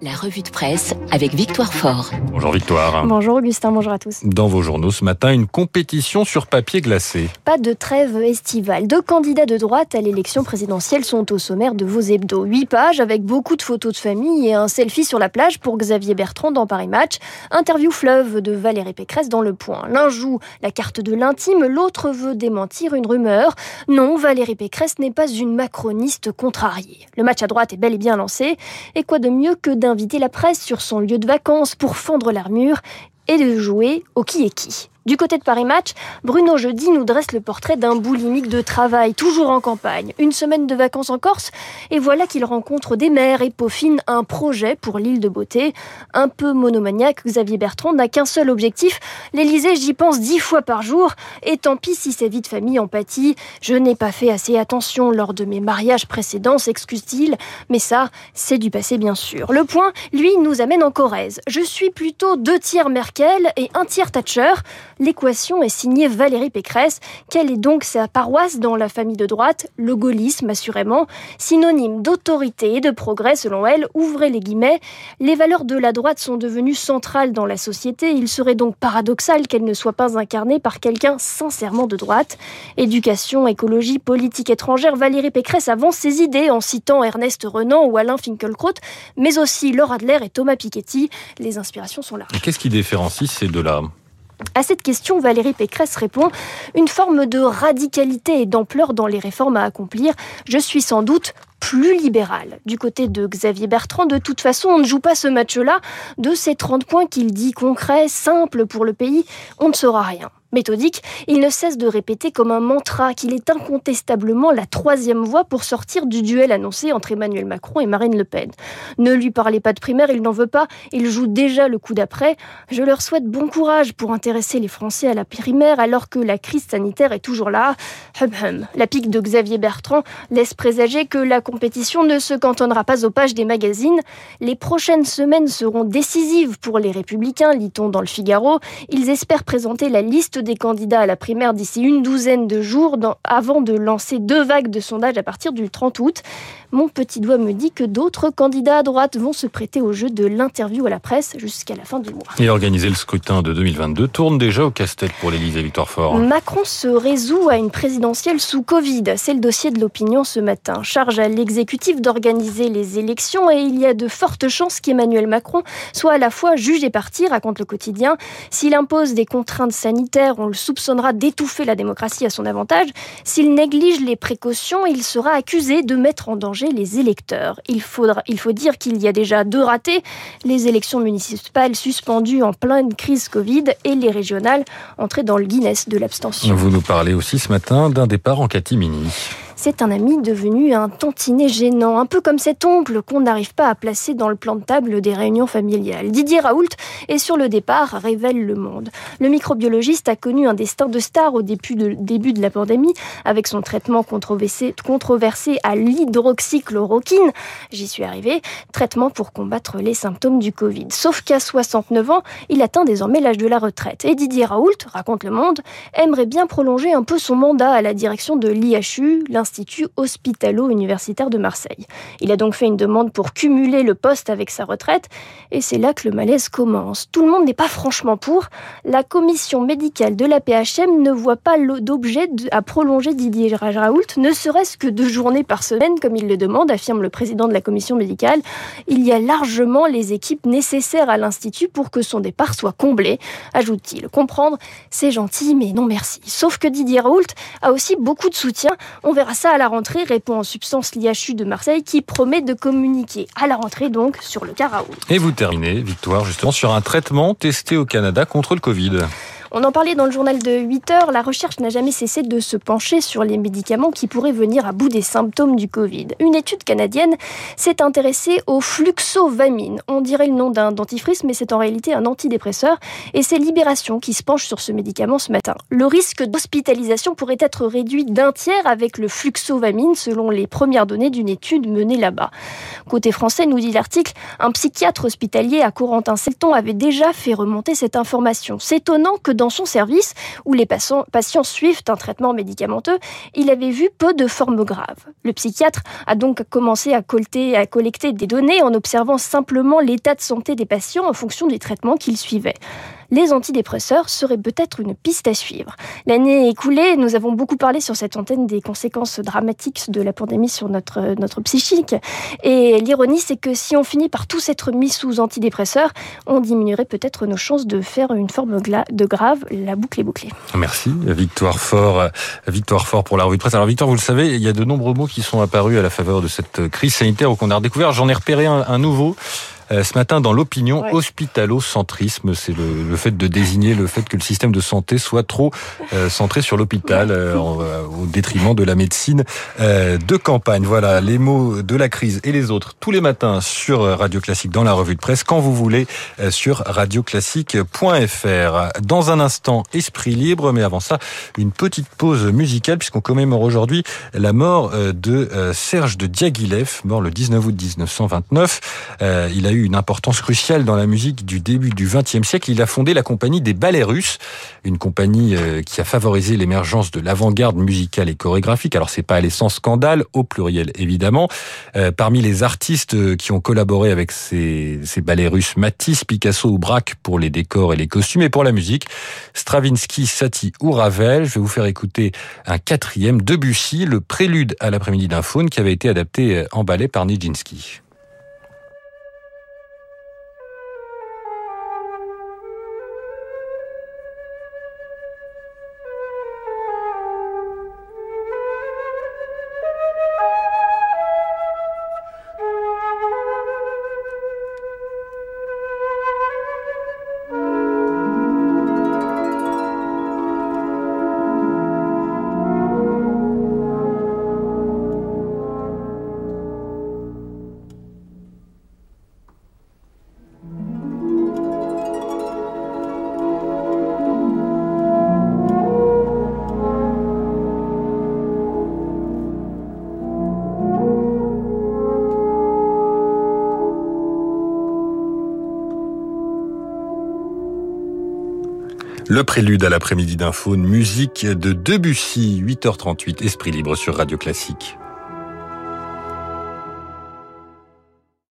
La revue de presse avec Victoire Fort. Bonjour Victoire. Bonjour Augustin, bonjour à tous. Dans vos journaux ce matin, une compétition sur papier glacé. Pas de trêve estivale. Deux candidats de droite à l'élection présidentielle sont au sommaire de vos hebdos. Huit pages avec beaucoup de photos de famille et un selfie sur la plage pour Xavier Bertrand dans Paris Match. Interview fleuve de Valérie Pécresse dans Le Point. L'un joue la carte de l'intime, l'autre veut démentir une rumeur. Non, Valérie Pécresse n'est pas une macroniste contrariée. Le match à droite est bel et bien lancé. Et quoi de mieux que d'inviter la presse sur son lieu de vacances pour fendre l'armure et de jouer au qui est qui. Du côté de Paris Match, Bruno Jeudi nous dresse le portrait d'un boulimique de travail, toujours en campagne. Une semaine de vacances en Corse, et voilà qu'il rencontre des maires et peaufine un projet pour l'île de beauté. Un peu monomaniaque, Xavier Bertrand n'a qu'un seul objectif. L'Élysée, j'y pense dix fois par jour, et tant pis si sa vie de famille en pâtit. Je n'ai pas fait assez attention lors de mes mariages précédents, s'excuse-t-il, mais ça, c'est du passé bien sûr. Le point, lui, nous amène en Corrèze. Je suis plutôt deux tiers Merkel et un tiers Thatcher. L'équation est signée Valérie Pécresse. Quelle est donc sa paroisse dans la famille de droite? Le gaullisme, assurément. Synonyme d'autorité et de progrès, selon elle. Ouvrez les guillemets. Les valeurs de la droite sont devenues centrales dans la société. Il serait donc paradoxal qu'elles ne soient pas incarnées par quelqu'un sincèrement de droite. Éducation, écologie, politique étrangère, Valérie Pécresse avance ses idées en citant Ernest Renan ou Alain Finkielkraut, mais aussi Laura Adler et Thomas Piketty. Les inspirations sont là. Qu'est-ce qui différencie ces deux-là? À cette question, Valérie Pécresse répond une forme de radicalité et d'ampleur dans les réformes à accomplir. Je suis sans doute plus libérale. Du côté de Xavier Bertrand, de toute façon, on ne joue pas ce match-là. De ces 30 points qu'il dit concrets, simples pour le pays, on ne saura rien. Méthodique, il ne cesse de répéter comme un mantra qu'il est incontestablement la troisième voie pour sortir du duel annoncé entre Emmanuel Macron et Marine Le Pen. Ne lui parlez pas de primaire, il n'en veut pas, il joue déjà le coup d'après. Je leur souhaite bon courage pour intéresser les Français à la primaire alors que la crise sanitaire est toujours là. Hum hum. La pique de Xavier Bertrand laisse présager que la compétition ne se cantonnera pas aux pages des magazines. Les prochaines semaines seront décisives pour les Républicains, lit-on dans le Figaro. Ils espèrent présenter la liste des candidats à la primaire d'ici une douzaine de jours avant de lancer deux vagues de sondage à partir du 30 août. Mon petit doigt me dit que d'autres candidats à droite vont se prêter au jeu de l'interview à la presse jusqu'à la fin du mois. Et organiser le scrutin de 2022 tourne déjà au casse-tête pour l'Élysée Victoire Fort. Macron se résout à une présidentielle sous Covid. C'est le dossier de l'opinion ce matin. Charge à l'exécutif d'organiser les élections et il y a de fortes chances qu'Emmanuel Macron soit à la fois juge et parti, raconte le quotidien. S'il impose des contraintes sanitaires, on le soupçonnera d'étouffer la démocratie à son avantage. S'il néglige les précautions, il sera accusé de mettre en danger les électeurs. Il, faudra, il faut dire qu'il y a déjà deux ratés, les élections municipales suspendues en pleine crise Covid et les régionales entrées dans le Guinness de l'abstention. Vous nous parlez aussi ce matin d'un départ en catimini c'est un ami devenu un tantinet gênant, un peu comme cet oncle qu'on n'arrive pas à placer dans le plan de table des réunions familiales. Didier Raoult est sur le départ, révèle le monde. Le microbiologiste a connu un destin de star au début de, la pandémie, avec son traitement controversé, controversé à l'hydroxychloroquine. J'y suis arrivé, traitement pour combattre les symptômes du Covid. Sauf qu'à 69 ans, il atteint désormais l'âge de la retraite. Et Didier Raoult, raconte le monde, aimerait bien prolonger un peu son mandat à la direction de l'IHU, l'Institut hospitalo-universitaire de Marseille. Il a donc fait une demande pour cumuler le poste avec sa retraite, et c'est là que le malaise commence. Tout le monde n'est pas franchement pour. La commission médicale de la PHM ne voit pas d'objet à prolonger Didier Raoult, ne serait-ce que deux journées par semaine, comme il le demande, affirme le président de la commission médicale. Il y a largement les équipes nécessaires à l'Institut pour que son départ soit comblé, ajoute-t-il. Comprendre, c'est gentil, mais non merci. Sauf que Didier Raoult a aussi beaucoup de soutien. On verra ça à la rentrée, répond en substance l'IHU de Marseille qui promet de communiquer à la rentrée donc sur le cas Et vous terminez, Victoire, justement sur un traitement testé au Canada contre le Covid. On en parlait dans le journal de 8 heures, la recherche n'a jamais cessé de se pencher sur les médicaments qui pourraient venir à bout des symptômes du Covid. Une étude canadienne s'est intéressée au fluxovamine. On dirait le nom d'un dentifrice, mais c'est en réalité un antidépresseur. Et c'est Libération qui se penche sur ce médicament ce matin. Le risque d'hospitalisation pourrait être réduit d'un tiers avec le fluxovamine, selon les premières données d'une étude menée là-bas. Côté français, nous dit l'article, un psychiatre hospitalier à Corentin-Selton avait déjà fait remonter cette information. C'est que dans son service, où les patients, suivent un traitement médicamenteux, il avait vu peu de formes graves. Le psychiatre a donc commencé à collecter, à collecter des données en observant simplement l'état de santé des patients en fonction des traitements qu'il suivait les antidépresseurs seraient peut-être une piste à suivre. L'année écoulée, nous avons beaucoup parlé sur cette antenne des conséquences dramatiques de la pandémie sur notre, notre psychique. Et l'ironie, c'est que si on finit par tous être mis sous antidépresseurs, on diminuerait peut-être nos chances de faire une forme de grave. La boucle est bouclée. Merci, Victoire Fort. Victoire Fort pour la revue de presse. Alors, Victoire, vous le savez, il y a de nombreux mots qui sont apparus à la faveur de cette crise sanitaire qu'on a redécouvert. J'en ai repéré un nouveau. Euh, ce matin dans l'opinion, hospitalocentrisme, c'est le, fait de désigner le fait que le système de santé soit trop euh, centré sur l'hôpital euh, au détriment de la médecine de campagne. Voilà les mots de la crise et les autres tous les matins sur Radio Classique dans la revue de presse quand vous voulez sur radioclassique.fr. Dans un instant, esprit libre, mais avant ça, une petite pause musicale puisqu'on commémore aujourd'hui la mort de Serge de Diaghilev, mort le 19 août 1929. Il a eu une importance cruciale dans la musique du début du XXe siècle. Il a fondé la compagnie des ballets russes, une compagnie euh, qui a favorisé l'émergence de l'avant-garde musicale et chorégraphique. Alors c'est pas à l'essence scandale, au pluriel évidemment. Euh, parmi les artistes euh, qui ont collaboré avec ces, ballets russes, Matisse, Picasso ou Braque pour les décors et les costumes, et pour la musique, Stravinsky, Satie ou Ravel. Je vais vous faire écouter un quatrième, Debussy, le prélude à l'après-midi d'un faune qui avait été adapté en ballet par Nijinsky. Le prélude à l'après-midi d'info, musique de Debussy, 8h38, Esprit libre sur Radio Classique.